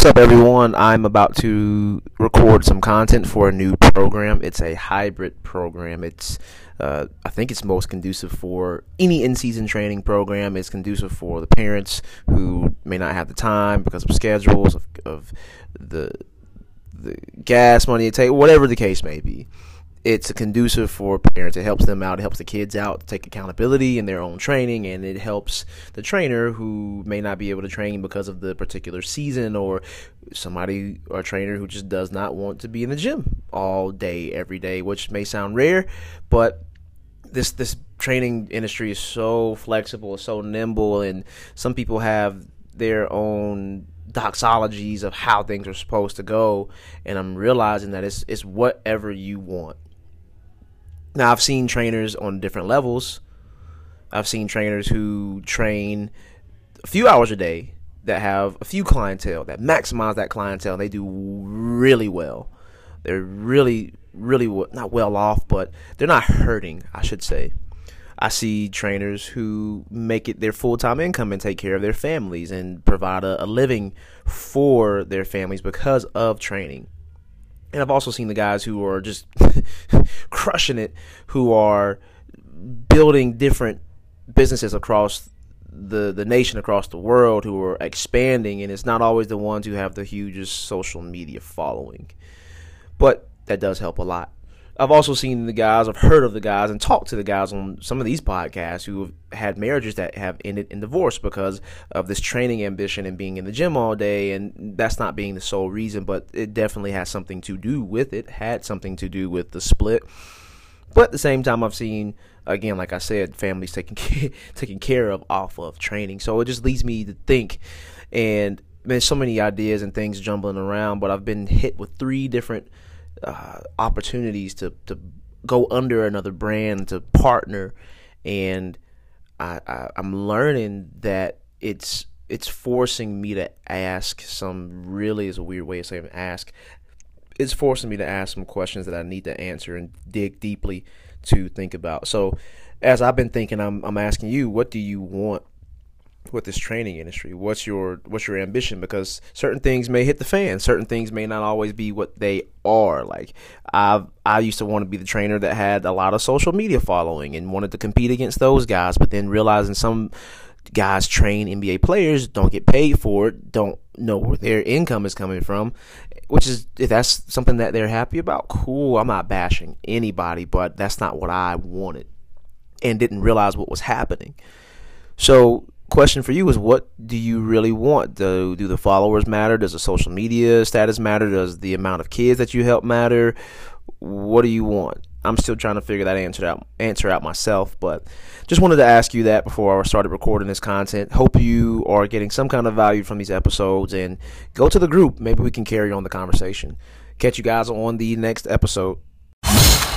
What's up, everyone? I'm about to record some content for a new program. It's a hybrid program. It's, uh, I think, it's most conducive for any in-season training program. It's conducive for the parents who may not have the time because of schedules of, of the the gas money it take, whatever the case may be it's conducive for parents. It helps them out. It helps the kids out to take accountability in their own training, and it helps the trainer who may not be able to train because of the particular season, or somebody or trainer who just does not want to be in the gym all day every day, which may sound rare, but this this training industry is so flexible, so nimble, and some people have their own doxologies of how things are supposed to go, and I'm realizing that it's it's whatever you want now, I've seen trainers on different levels. I've seen trainers who train a few hours a day that have a few clientele that maximize that clientele. They do really well. They're really, really not well off, but they're not hurting, I should say. I see trainers who make it their full time income and take care of their families and provide a, a living for their families because of training. And I've also seen the guys who are just crushing it, who are building different businesses across the the nation, across the world, who are expanding, and it's not always the ones who have the hugest social media following. But that does help a lot. I've also seen the guys, I've heard of the guys, and talked to the guys on some of these podcasts who have had marriages that have ended in divorce because of this training ambition and being in the gym all day. And that's not being the sole reason, but it definitely has something to do with it, had something to do with the split. But at the same time, I've seen again, like I said, families taking care, taken care of off of training. So it just leads me to think, and there's so many ideas and things jumbling around. But I've been hit with three different uh, opportunities to to go under another brand to partner, and I, I I'm learning that it's it's forcing me to ask some really is a weird way of saying ask. It's forcing me to ask some questions that I need to answer and dig deeply to think about. So, as I've been thinking, I'm I'm asking you, what do you want with this training industry? What's your what's your ambition? Because certain things may hit the fan. Certain things may not always be what they are. Like I I used to want to be the trainer that had a lot of social media following and wanted to compete against those guys, but then realizing some guys train NBA players don't get paid for it, don't know where their income is coming from, which is if that's something that they're happy about, cool. I'm not bashing anybody, but that's not what I wanted and didn't realize what was happening. So question for you is what do you really want? Do do the followers matter? Does the social media status matter? Does the amount of kids that you help matter? What do you want? I'm still trying to figure that answer out answer out myself, but just wanted to ask you that before I started recording this content. Hope you are getting some kind of value from these episodes and go to the group. Maybe we can carry on the conversation. Catch you guys on the next episode.